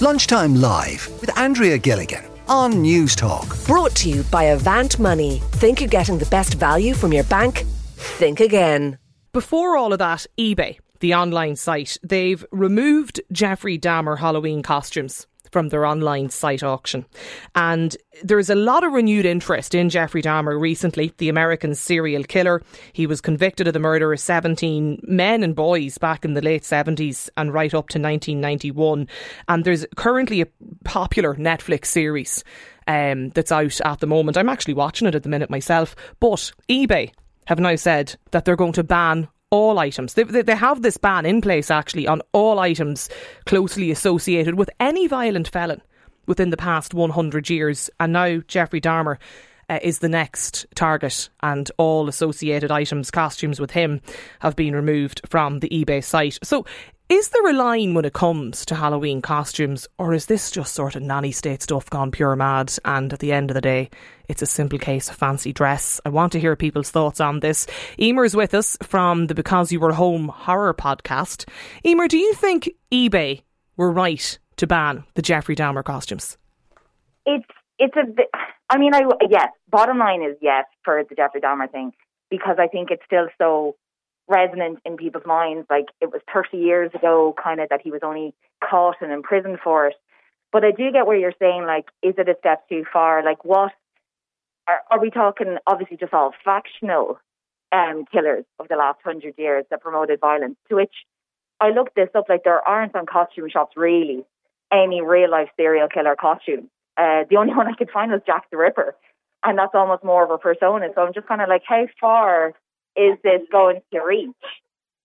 Lunchtime Live with Andrea Gilligan on Newstalk. Brought to you by Avant Money. Think you're getting the best value from your bank? Think again. Before all of that, eBay, the online site, they've removed Jeffrey Dahmer Halloween costumes from their online site auction. And there's a lot of renewed interest in Jeffrey Dahmer recently, the American serial killer. He was convicted of the murder of 17 men and boys back in the late 70s and right up to 1991. And there's currently a popular Netflix series um, that's out at the moment. I'm actually watching it at the minute myself. But eBay have now said that they're going to ban all items. They, they, have this ban in place actually on all items closely associated with any violent felon within the past 100 years. And now Jeffrey Dahmer uh, is the next target, and all associated items, costumes with him, have been removed from the eBay site. So is there a line when it comes to Halloween costumes, or is this just sort of nanny state stuff gone pure mad? And at the end of the day, it's a simple case of fancy dress. I want to hear people's thoughts on this. Emer's with us from the Because You Were Home horror podcast. Emer, do you think eBay were right to ban the Jeffrey Dahmer costumes? It's it's a bit. I mean, I yes. Bottom line is yes for the Jeffrey Dahmer thing because I think it's still so resonant in people's minds. Like it was 30 years ago, kind of that he was only caught and imprisoned for it. But I do get where you're saying, like, is it a step too far? Like, what are, are we talking? Obviously, just all factional um, killers of the last hundred years that promoted violence. To which I looked this up, like there aren't on costume shops really any real life serial killer costumes. Uh, the only one I could find was Jack the Ripper, and that's almost more of a persona. So I'm just kind of like, how far is this going to reach?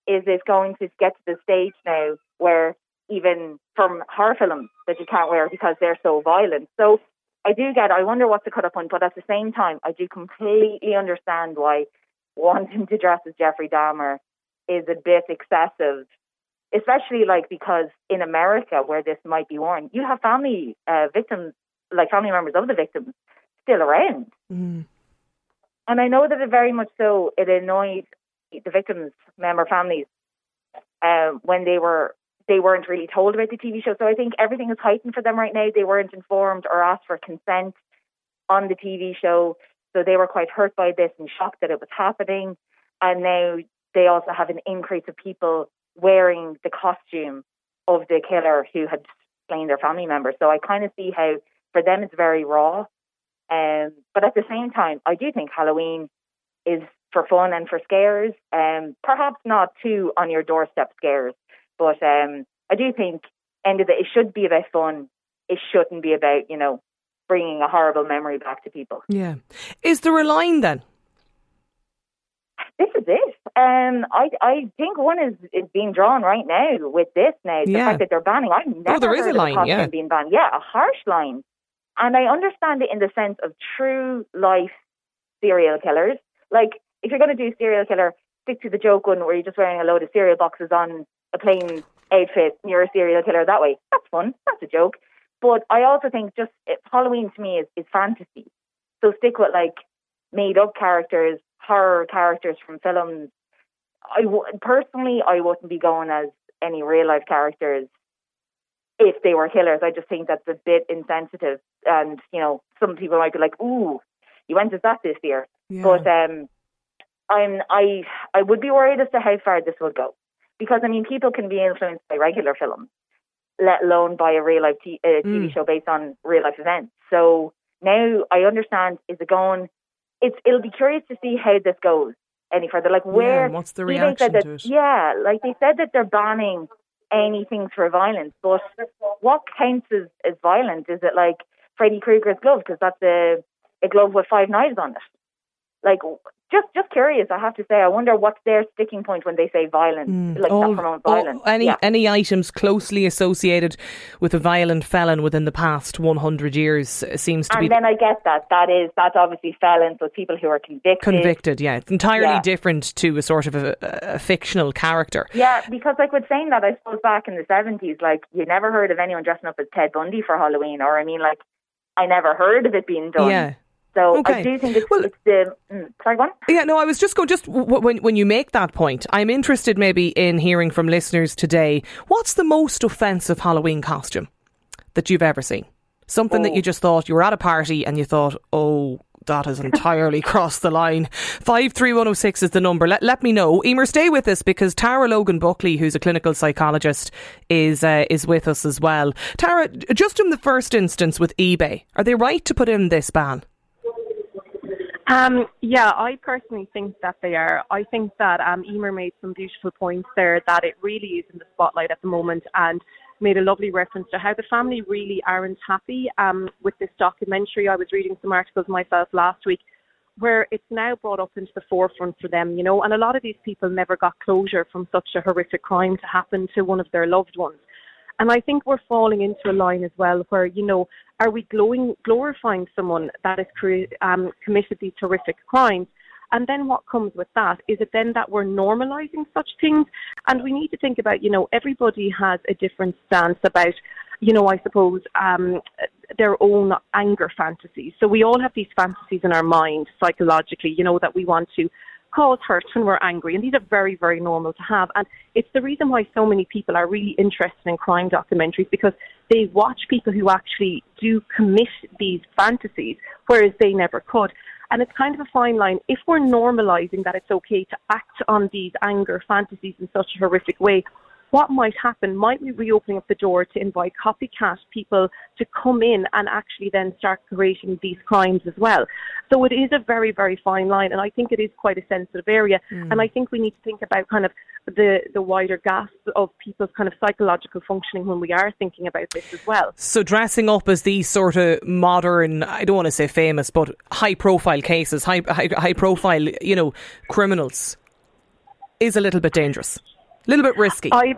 Is this going to get to the stage now where even from horror films that you can't wear because they're so violent? So I do get, I wonder what's the cut up point, but at the same time, I do completely understand why wanting to dress as Jeffrey Dahmer is a bit excessive, especially like because in America where this might be worn, you have family uh, victims, like family members of the victims, still around. Mm. And I know that it very much so it annoyed the victims' member families um, when they were they weren't really told about the TV show. So I think everything is heightened for them right now. They weren't informed or asked for consent on the TV show. So they were quite hurt by this and shocked that it was happening. And now they also have an increase of people wearing the costume of the killer who had slain their family members. So I kind of see how for them it's very raw um, but at the same time, I do think Halloween is for fun and for scares. Um, perhaps not too on your doorstep scares, but um, I do think end of the it should be about fun. It shouldn't be about you know bringing a horrible memory back to people. Yeah, is there a line then? This is it. Um, I I think one is is being drawn right now with this now. The yeah. fact that they're banning. I've never oh, there is a line, yeah. being banned. Yeah, a harsh line. And I understand it in the sense of true life serial killers. Like, if you're going to do serial killer, stick to the joke one where you're just wearing a load of cereal boxes on a plain outfit and you're a serial killer that way. That's fun. That's a joke. But I also think just Halloween to me is, is fantasy. So stick with like made up characters, horror characters from films. I w- personally, I wouldn't be going as any real life characters if they were killers. I just think that's a bit insensitive. And, you know, some people might be like, ooh, you went as that this year. Yeah. But um, I'm, I, I would be worried as to how far this would go. Because, I mean, people can be influenced by regular films, let alone by a real life t- uh, TV mm. show based on real life events. So now I understand, is it going, it's, it'll be curious to see how this goes any further. Like, where. Yeah, what's the reaction that, to it? Yeah, like they said that they're banning anything for violence. But what counts as, as violent? Is it like Freddy Krueger's glove? Because that's a, a glove with five knives on it. Like, just just curious. I have to say, I wonder what's their sticking point when they say violence, mm. like all, that violence. All, any yeah. any items closely associated with a violent felon within the past one hundred years seems to and be. And then I get that that is that's obviously felons, so people who are convicted. Convicted, yeah, it's entirely yeah. different to a sort of a, a, fictional character. Yeah, because like with saying that, I suppose back in the seventies, like you never heard of anyone dressing up as Ted Bundy for Halloween, or I mean, like I never heard of it being done. Yeah. So okay. I do think it's, well, it's the. Mm, sorry, go on. Yeah, no, I was just going. Just w- when when you make that point, I'm interested maybe in hearing from listeners today. What's the most offensive Halloween costume that you've ever seen? Something oh. that you just thought you were at a party and you thought, oh, that has entirely crossed the line. 53106 is the number. Let, let me know. Emer, stay with us because Tara Logan Buckley, who's a clinical psychologist, is uh, is with us as well. Tara, just in the first instance with eBay, are they right to put in this ban? Um, yeah, I personally think that they are. I think that um, Emer made some beautiful points there that it really is in the spotlight at the moment and made a lovely reference to how the family really aren't happy um, with this documentary. I was reading some articles myself last week where it's now brought up into the forefront for them, you know, and a lot of these people never got closure from such a horrific crime to happen to one of their loved ones. And I think we're falling into a line as well where, you know, are we glowing, glorifying someone that has um, committed these horrific crimes? And then what comes with that? Is it then that we're normalizing such things? And we need to think about, you know, everybody has a different stance about, you know, I suppose, um, their own anger fantasies. So we all have these fantasies in our mind psychologically, you know, that we want to cause hurt when we're angry. And these are very, very normal to have. And it's the reason why so many people are really interested in crime documentaries because they watch people who actually do commit these fantasies, whereas they never could. And it's kind of a fine line. If we're normalizing that it's okay to act on these anger fantasies in such a horrific way, what might happen? Might we reopen up the door to invite copycat people to come in and actually then start creating these crimes as well? So it is a very, very fine line, and I think it is quite a sensitive area. Mm. And I think we need to think about kind of the, the wider gasp of people's kind of psychological functioning when we are thinking about this as well. So dressing up as these sort of modern, I don't want to say famous, but high profile cases, high, high, high profile, you know, criminals is a little bit dangerous. A little bit risky. I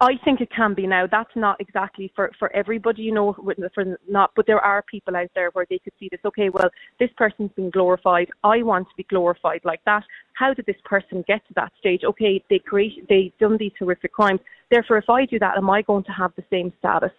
I think it can be now. That's not exactly for, for everybody, you know, for not, but there are people out there where they could see this. Okay, well, this person's been glorified. I want to be glorified like that. How did this person get to that stage? Okay, they create, they done these horrific crimes. Therefore, if I do that, am I going to have the same status?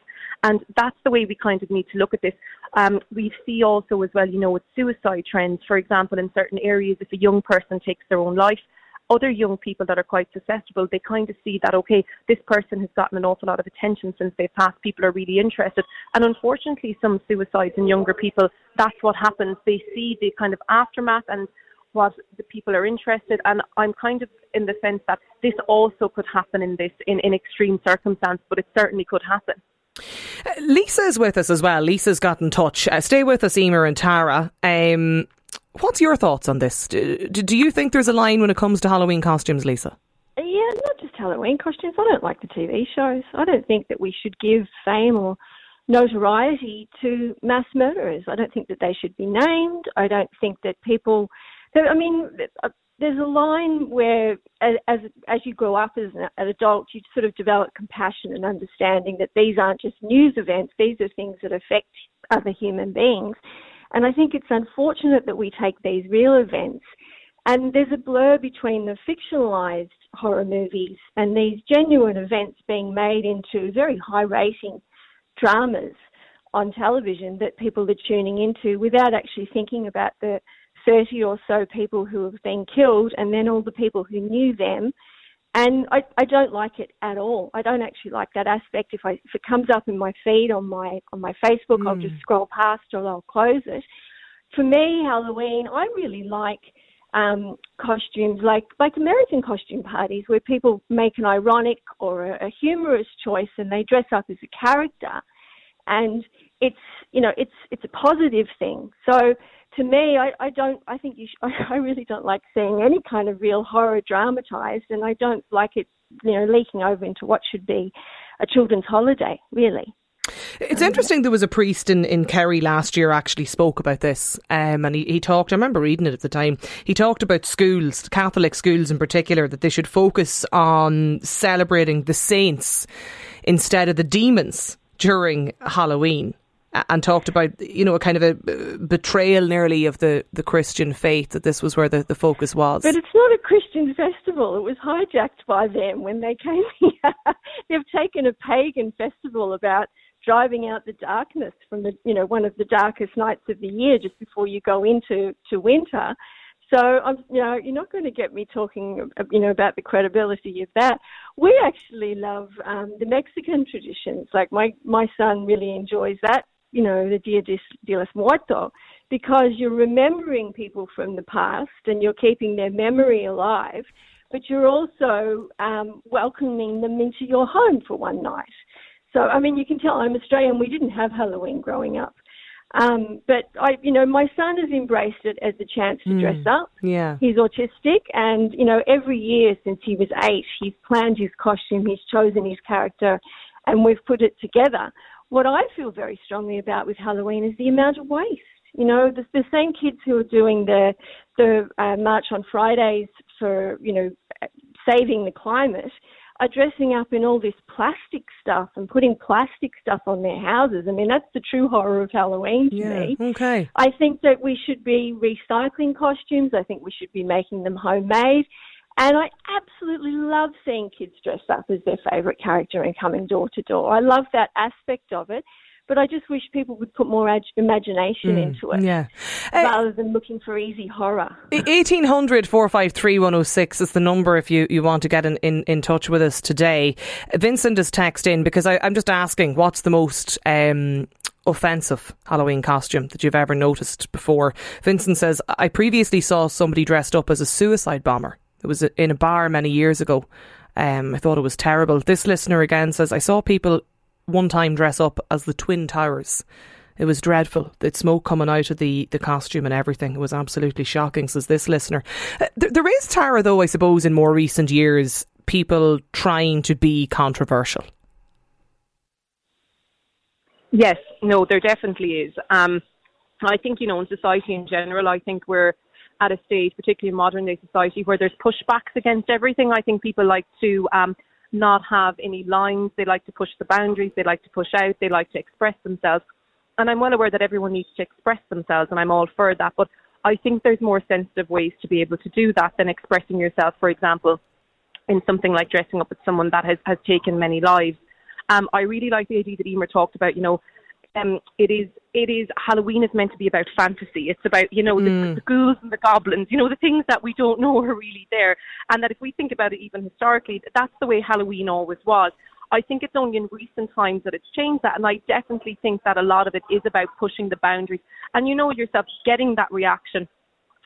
And that's the way we kind of need to look at this. Um, we see also as well, you know, with suicide trends, for example, in certain areas, if a young person takes their own life, other young people that are quite susceptible, they kind of see that, okay, this person has gotten an awful lot of attention since they've passed. People are really interested. And unfortunately, some suicides in younger people, that's what happens. They see the kind of aftermath and what the people are interested. And I'm kind of in the sense that this also could happen in this, in, in extreme circumstance, but it certainly could happen. Lisa is with us as well. Lisa's got in touch. Uh, stay with us, Emer and Tara. Um, What's your thoughts on this? Do, do you think there's a line when it comes to Halloween costumes, Lisa? Yeah, not just Halloween costumes. I don't like the TV shows. I don't think that we should give fame or notoriety to mass murderers. I don't think that they should be named. I don't think that people. I mean, uh, there's a line where, as as you grow up as an adult, you sort of develop compassion and understanding that these aren't just news events. These are things that affect other human beings. And I think it's unfortunate that we take these real events and there's a blur between the fictionalized horror movies and these genuine events being made into very high rating dramas on television that people are tuning into without actually thinking about the 30 or so people who have been killed and then all the people who knew them and I, I don't like it at all. I don't actually like that aspect. If I if it comes up in my feed on my on my Facebook, mm. I'll just hmm. scroll past or I'll close it. For me, Halloween, I really like um, costumes like like American costume parties where people make an ironic or a, a humorous choice and they dress up as a character, and it's you know it's it's a positive thing. So to me, I, I don't. I think you. Sh- I really don't like seeing any kind of real horror dramatized, and I don't like it, you know, leaking over into what should be a children's holiday. Really. It's interesting. There was a priest in, in Kerry last year actually spoke about this, um, and he, he talked. I remember reading it at the time. He talked about schools, Catholic schools in particular, that they should focus on celebrating the saints instead of the demons during Halloween and talked about you know a kind of a betrayal nearly of the, the Christian faith that this was where the, the focus was. But it's not a Christian festival. It was hijacked by them when they came here. They've taken a pagan festival about driving out the darkness from the you know one of the darkest nights of the year just before you go into to winter. So I'm, you know, you're not going to get me talking, you know, about the credibility of that. We actually love um, the Mexican traditions. Like my my son really enjoys that. You know, the Dia de los Muertos, because you're remembering people from the past and you're keeping their memory alive, but you're also um, welcoming them into your home for one night. So, I mean, you can tell I'm Australian. We didn't have Halloween growing up. Um, but I, you know, my son has embraced it as a chance to mm, dress up. Yeah. He's autistic and, you know, every year since he was eight, he's planned his costume, he's chosen his character, and we've put it together. What I feel very strongly about with Halloween is the amount of waste. You know, the, the same kids who are doing the the uh, march on Fridays for you know saving the climate are dressing up in all this plastic stuff and putting plastic stuff on their houses. I mean, that's the true horror of Halloween to yeah, me. Okay. I think that we should be recycling costumes. I think we should be making them homemade. And I absolutely love seeing kids dress up as their favourite character and coming door to door. I love that aspect of it but I just wish people would put more ag- imagination mm, into it. Yeah. Uh, rather than looking for easy horror. 1800 453 106 is the number if you, you want to get in, in, in touch with us today. Vincent is text in because I, am just asking what's the most. Um, offensive Halloween costume that you've ever noticed before. Vincent says, I previously saw somebody dressed up as a suicide bomber. It was in a bar many years ago. Um, I thought it was terrible. This listener again says, I saw people one time dress up as the Twin Towers. It was dreadful. The smoke coming out of the, the costume and everything. It was absolutely shocking, says this listener. Uh, there, there is, Tara, though, I suppose, in more recent years, people trying to be controversial. Yes, no, there definitely is. Um, I think, you know, in society in general, I think we're at a stage, particularly in modern day society, where there's pushbacks against everything. I think people like to um, not have any lines. They like to push the boundaries. They like to push out. They like to express themselves. And I'm well aware that everyone needs to express themselves, and I'm all for that. But I think there's more sensitive ways to be able to do that than expressing yourself, for example, in something like dressing up with someone that has, has taken many lives. Um, I really like the idea that Emer talked about, you know, um, it is it is Halloween is meant to be about fantasy. It's about you know mm. the, the ghouls and the goblins, you know the things that we don't know are really there, and that if we think about it even historically, that's the way Halloween always was. I think it's only in recent times that it's changed that, and I definitely think that a lot of it is about pushing the boundaries. And you know yourself, getting that reaction.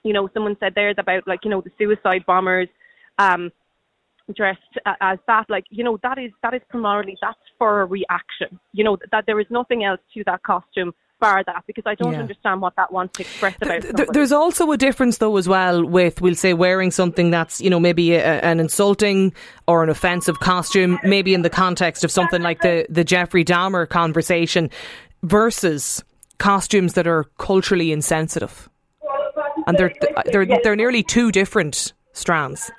You know, someone said there's about like you know the suicide bombers. Um, dressed uh, as that like you know that is that is primarily that's for a reaction you know that there is nothing else to that costume bar that because I don't yeah. understand what that wants to express about. Th- there's also a difference though as well with we'll say wearing something that's you know maybe a, an insulting or an offensive costume, maybe in the context of something like the the Jeffrey Dahmer conversation, versus costumes that are culturally insensitive, and they're they're they're nearly two different strands.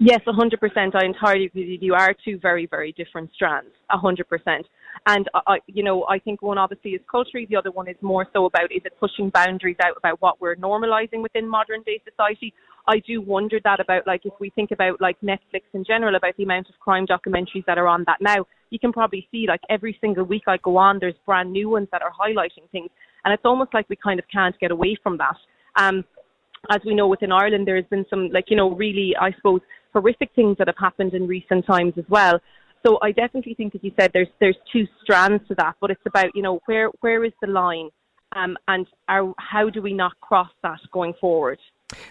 Yes, 100%. I entirely agree you. You are two very, very different strands, 100%. And, I, you know, I think one obviously is culturally, the other one is more so about is it pushing boundaries out about what we're normalizing within modern day society. I do wonder that about, like, if we think about, like, Netflix in general, about the amount of crime documentaries that are on that now, you can probably see, like, every single week I go on, there's brand new ones that are highlighting things. And it's almost like we kind of can't get away from that. Um, as we know within Ireland, there has been some, like, you know, really, I suppose, horrific things that have happened in recent times as well. So I definitely think, as you said, there's there's two strands to that, but it's about you know where where is the line, um, and how do we not cross that going forward.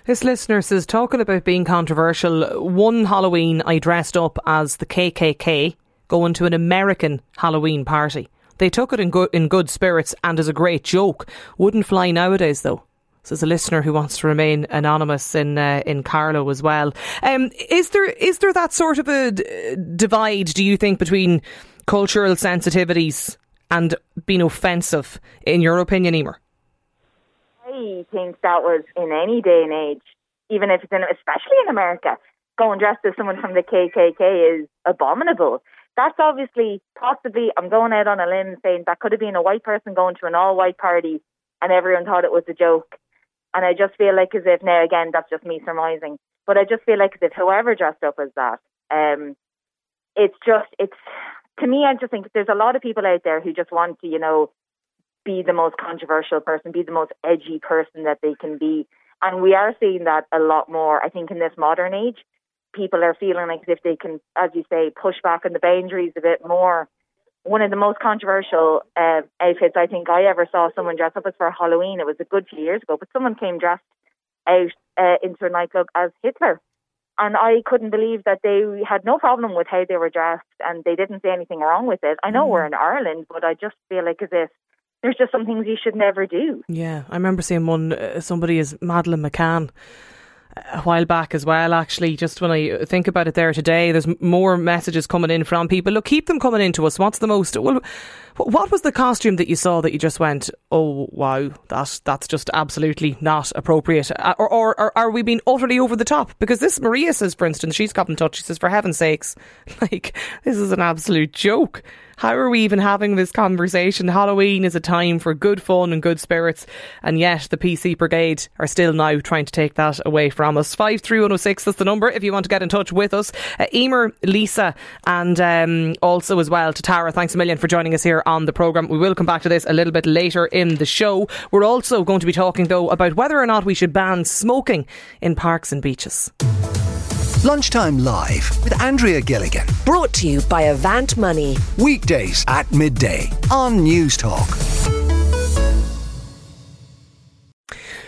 This listener says, talking about being controversial, one Halloween I dressed up as the KKK going to an American Halloween party. They took it in good, in good spirits and as a great joke. Wouldn't fly nowadays though. So there's a listener who wants to remain anonymous in uh, in Carlow as well. Um, is there is there that sort of a d- divide? Do you think between cultural sensitivities and being offensive? In your opinion, Emer? I think that was in any day and age, even if it's in, especially in America, going dressed as someone from the KKK is abominable. That's obviously, possibly, I'm going out on a limb saying that could have been a white person going to an all white party and everyone thought it was a joke. And I just feel like as if now again that's just me surmising, but I just feel like as if whoever dressed up as that, um, it's just it's to me. I just think there's a lot of people out there who just want to you know be the most controversial person, be the most edgy person that they can be, And we are seeing that a lot more, I think, in this modern age. People are feeling like as if they can, as you say, push back on the boundaries a bit more. One of the most controversial uh, outfits I think I ever saw someone dress up as for Halloween. It was a good few years ago, but someone came dressed out uh, into a nightclub as Hitler. And I couldn't believe that they had no problem with how they were dressed and they didn't say anything wrong with it. I know mm. we're in Ireland, but I just feel like as if there's just some things you should never do. Yeah, I remember seeing one, uh, somebody is Madeleine McCann a while back as well, actually. Just when I think about it there today, there's more messages coming in from people. Look, keep them coming in to us. What's the most. Well, what was the costume that you saw that you just went, oh, wow, that, that's just absolutely not appropriate? Uh, or, or, or are we being utterly over the top? Because this, Maria says, for instance, she's got in touch. She says, for heaven's sakes, like, this is an absolute joke. How are we even having this conversation? Halloween is a time for good fun and good spirits, and yet the PC Brigade are still now trying to take that away from us. 53106, that's the number if you want to get in touch with us. Uh, Emer, Lisa, and um, also as well to Tara, thanks a million for joining us here on the programme. We will come back to this a little bit later in the show. We're also going to be talking, though, about whether or not we should ban smoking in parks and beaches. Lunchtime Live with Andrea Gilligan. Brought to you by Avant Money. Weekdays at midday on Newstalk.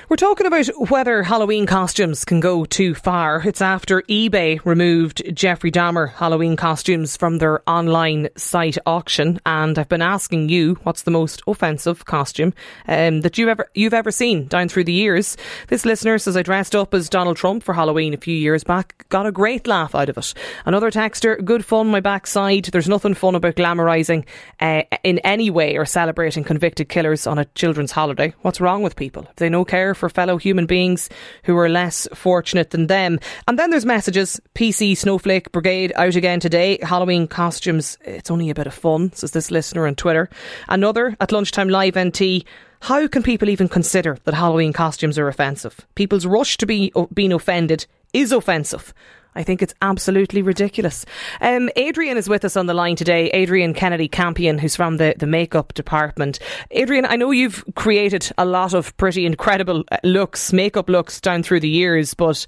We're talking about whether Halloween costumes can go too far. It's after eBay removed Jeffrey Dahmer Halloween costumes from their online site auction, and I've been asking you what's the most offensive costume um, that you've ever you've ever seen down through the years. This listener says I dressed up as Donald Trump for Halloween a few years back, got a great laugh out of it. Another texter, good fun my backside. There's nothing fun about glamorising uh, in any way or celebrating convicted killers on a children's holiday. What's wrong with people? If they no care for fellow human beings who are less fortunate than them. And then there's messages PC Snowflake Brigade out again today. Halloween costumes, it's only a bit of fun, says this listener on Twitter. Another at lunchtime live NT. How can people even consider that Halloween costumes are offensive? People's rush to be being offended is offensive. I think it's absolutely ridiculous. Um, Adrian is with us on the line today. Adrian Kennedy Campion, who's from the, the makeup department. Adrian, I know you've created a lot of pretty incredible uh, looks, makeup looks down through the years, but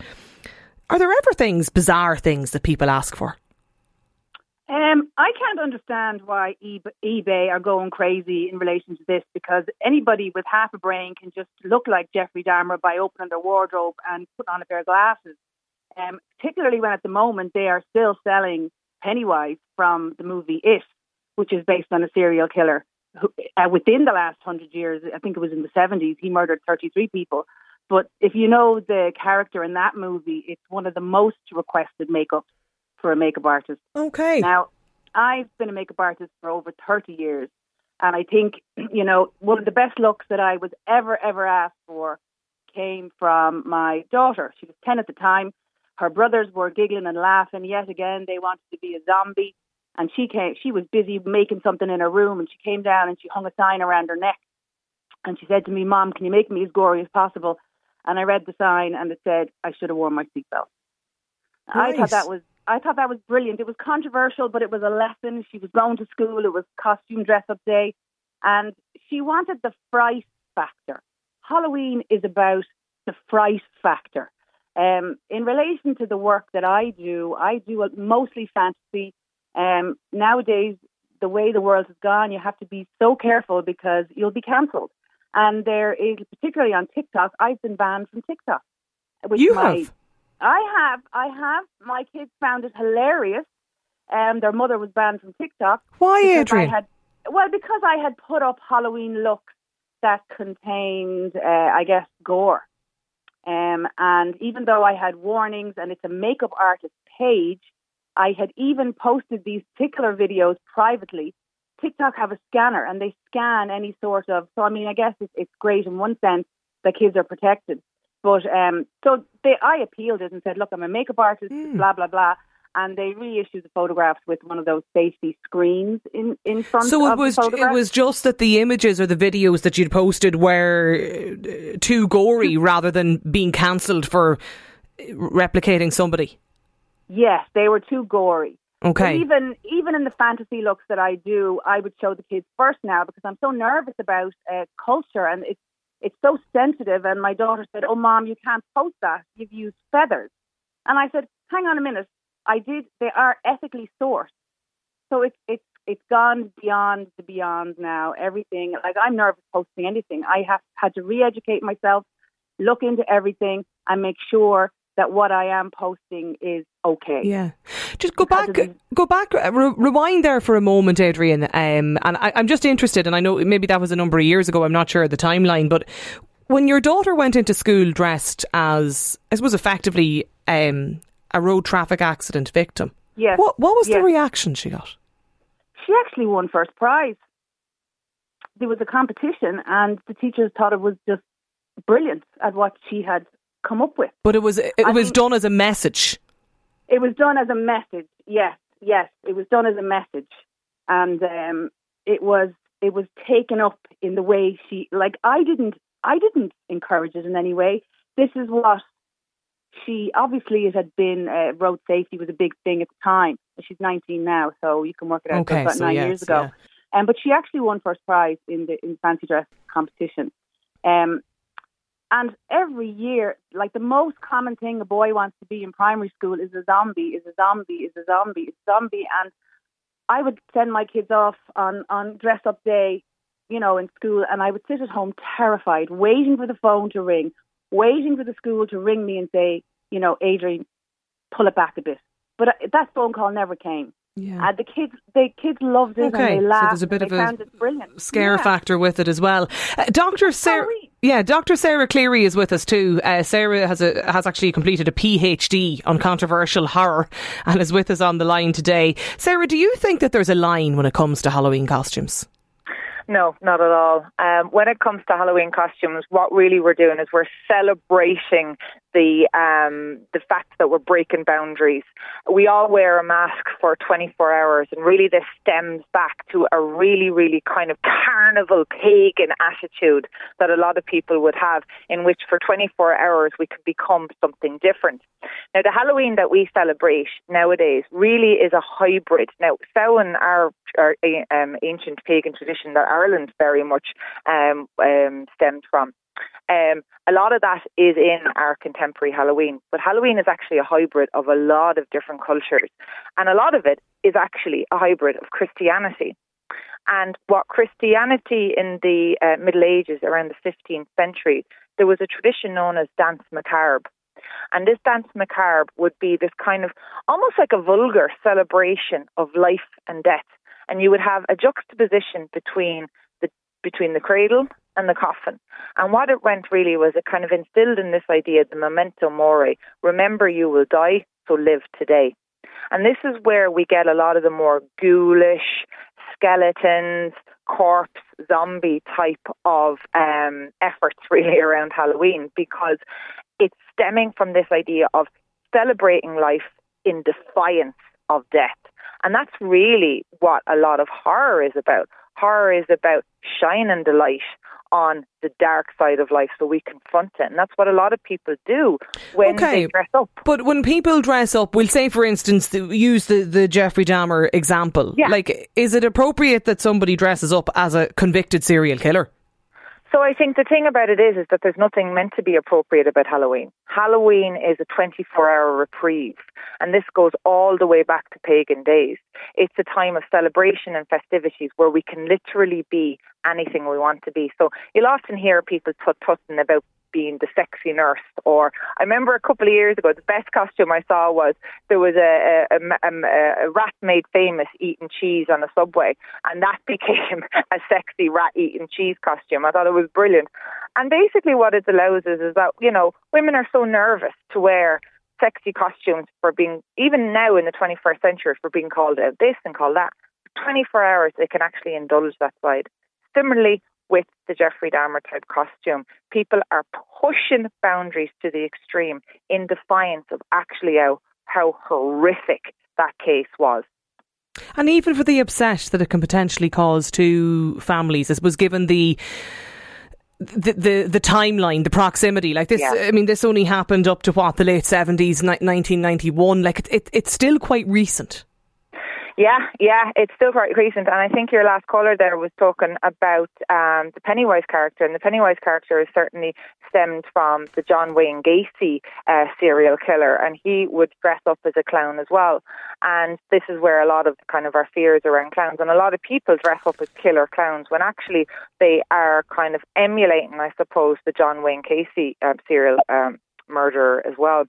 are there ever things, bizarre things that people ask for? Um, I can't understand why eBay are going crazy in relation to this because anybody with half a brain can just look like Jeffrey Dahmer by opening their wardrobe and putting on a pair of glasses um, particularly when at the moment they are still selling Pennywise from the movie It, which is based on a serial killer. Who, uh, within the last hundred years, I think it was in the 70s, he murdered 33 people. But if you know the character in that movie, it's one of the most requested makeups for a makeup artist. Okay. Now, I've been a makeup artist for over 30 years. And I think, you know, one of the best looks that I was ever, ever asked for came from my daughter. She was 10 at the time. Her brothers were giggling and laughing yet again. They wanted to be a zombie. And she came, she was busy making something in her room and she came down and she hung a sign around her neck. And she said to me, Mom, can you make me as gory as possible? And I read the sign and it said I should have worn my seatbelt. Nice. I thought that was I thought that was brilliant. It was controversial, but it was a lesson. She was going to school. It was costume dress up day, and she wanted the fright factor. Halloween is about the fright factor. Um, in relation to the work that I do, I do mostly fantasy. Um, nowadays, the way the world has gone, you have to be so careful because you'll be cancelled. And there is, particularly on TikTok, I've been banned from TikTok. you my, have? I have. I have. My kids found it hilarious. Um, their mother was banned from TikTok. Why, Adrian? Had, well, because I had put up Halloween looks that contained, uh, I guess, gore. Um, and even though I had warnings and it's a makeup artist page, I had even posted these particular videos privately. TikTok have a scanner and they scan any sort of. So I mean, I guess it's, it's great in one sense that kids are protected. But um, so they, I appealed it and said, look, I'm a makeup artist, mm. blah blah blah and they reissued the photographs with one of those safety screens in, in front so it was it was just that the images or the videos that you'd posted were uh, too gory rather than being cancelled for replicating somebody yes they were too gory okay but even even in the fantasy looks that I do I would show the kids first now because I'm so nervous about uh, culture and it's it's so sensitive. And my daughter said, "Oh, mom, you can't post that. You've used feathers." And I said, "Hang on a minute. I did. They are ethically sourced, so it's it's it's gone beyond the beyond now. Everything like I'm nervous posting anything. I have had to re-educate myself, look into everything, and make sure that what I am posting is okay. Yeah, just go because back, go back, uh, re- rewind there for a moment, Adrian. Um, and I, I'm just interested, and I know maybe that was a number of years ago. I'm not sure the timeline, but when your daughter went into school dressed as, I suppose, effectively um, a road traffic accident victim. Yes. What, what was yes. the reaction she got? She actually won first prize. There was a competition, and the teachers thought it was just brilliant at what she had come up with. But it was it I was done as a message. It was done as a message. Yes, yes, it was done as a message, and um, it was it was taken up in the way she like. I didn't I didn't encourage it in any way. This is what she obviously it had been uh, road safety was a big thing at the time. She's 19 now, so you can work it out. Okay, about so nine yes, years ago. Yeah. Um, but she actually won first prize in the in fancy dress competition. Um, and every year, like the most common thing a boy wants to be in primary school is a zombie, is a zombie, is a zombie, is a zombie. And I would send my kids off on, on dress up day, you know, in school, and I would sit at home terrified, waiting for the phone to ring, waiting for the school to ring me and say, you know, Adrian, pull it back a bit. But that phone call never came. Yeah. Uh, the kids, the kids loved it okay. and they laughed. So there's a bit of a scare yeah. factor with it as well. Uh, Doctor Sarah, yeah, Doctor Sarah Cleary is with us too. Uh, Sarah has a has actually completed a PhD on controversial horror and is with us on the line today. Sarah, do you think that there's a line when it comes to Halloween costumes? No, not at all. Um, when it comes to Halloween costumes, what really we're doing is we're celebrating the um, the fact that we're breaking boundaries. We all wear a mask for 24 hours, and really this stems back to a really, really kind of carnival pagan attitude that a lot of people would have, in which for 24 hours we could become something different. Now, the Halloween that we celebrate nowadays really is a hybrid. Now, Samhain, our, our um, ancient pagan tradition that Ireland very much um, um, from, um, a lot of that is in our contemporary Halloween, but Halloween is actually a hybrid of a lot of different cultures, and a lot of it is actually a hybrid of Christianity. And what Christianity in the uh, Middle Ages, around the 15th century, there was a tradition known as danse macabre. And this danse macabre would be this kind of almost like a vulgar celebration of life and death. And you would have a juxtaposition between the between the cradle and the coffin. And what it went really was it kind of instilled in this idea, the memento mori, remember you will die, so live today. And this is where we get a lot of the more ghoulish skeletons, corpse, zombie type of um, efforts really around Halloween because it's stemming from this idea of celebrating life in defiance of death. And that's really what a lot of horror is about. Horror is about shining the light on the dark side of life so we confront it. And that's what a lot of people do when okay. they dress up. But when people dress up, we'll say, for instance, use the, the Jeffrey Dahmer example. Yeah. Like, is it appropriate that somebody dresses up as a convicted serial killer? So I think the thing about it is, is that there's nothing meant to be appropriate about Halloween. Halloween is a 24-hour reprieve, and this goes all the way back to pagan days. It's a time of celebration and festivities where we can literally be anything we want to be. So you'll often hear people tut-tutting about being the sexy nurse. Or I remember a couple of years ago, the best costume I saw was there was a, a, a, um, a rat made famous eating cheese on a subway, and that became a sexy rat eating cheese costume. I thought it was brilliant. And basically, what it allows us is that you know women are so nervous to wear sexy costumes for being even now in the 21st century for being called this and called that. 24 hours they can actually indulge that side. Similarly, with the Jeffrey Dahmer type costume. People are pushing boundaries to the extreme in defiance of actually how, how horrific that case was. And even for the upset that it can potentially cause to families, I suppose, given the the, the the timeline, the proximity, like this. Yeah. I mean, this only happened up to what the late seventies, nineteen ninety one. Like it, it, it's still quite recent. Yeah, yeah, it's still quite recent, and I think your last caller there was talking about um, the Pennywise character, and the Pennywise character is certainly stemmed from the John Wayne Gacy uh, serial killer, and he would dress up as a clown as well. And this is where a lot of kind of our fears around clowns, and a lot of people dress up as killer clowns when actually they are kind of emulating, I suppose, the John Wayne Gacy uh, serial um, murderer as well.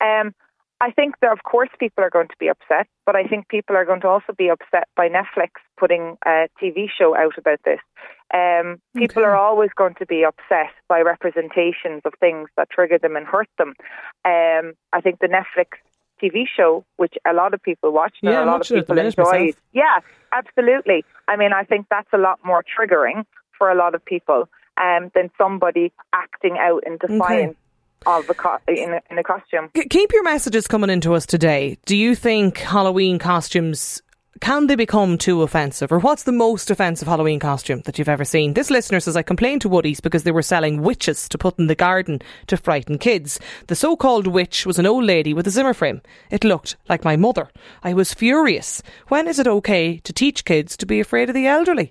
Um, I think that, of course, people are going to be upset, but I think people are going to also be upset by Netflix putting a TV show out about this. Um, people Okay. are always going to be upset by representations of things that trigger them and hurt them. Um, I think the Netflix TV show, which a lot of people watched and Yeah, a lot of watching it at the people enjoyed. myself. Yeah, absolutely. I mean, I think that's a lot more triggering for a lot of people um, than somebody acting out in defiance of a co- in, a, in a costume. Keep your messages coming into us today. Do you think Halloween costumes can they become too offensive, or what's the most offensive Halloween costume that you've ever seen? This listener says I complained to Woody's because they were selling witches to put in the garden to frighten kids. The so-called witch was an old lady with a Zimmer frame. It looked like my mother. I was furious. When is it okay to teach kids to be afraid of the elderly?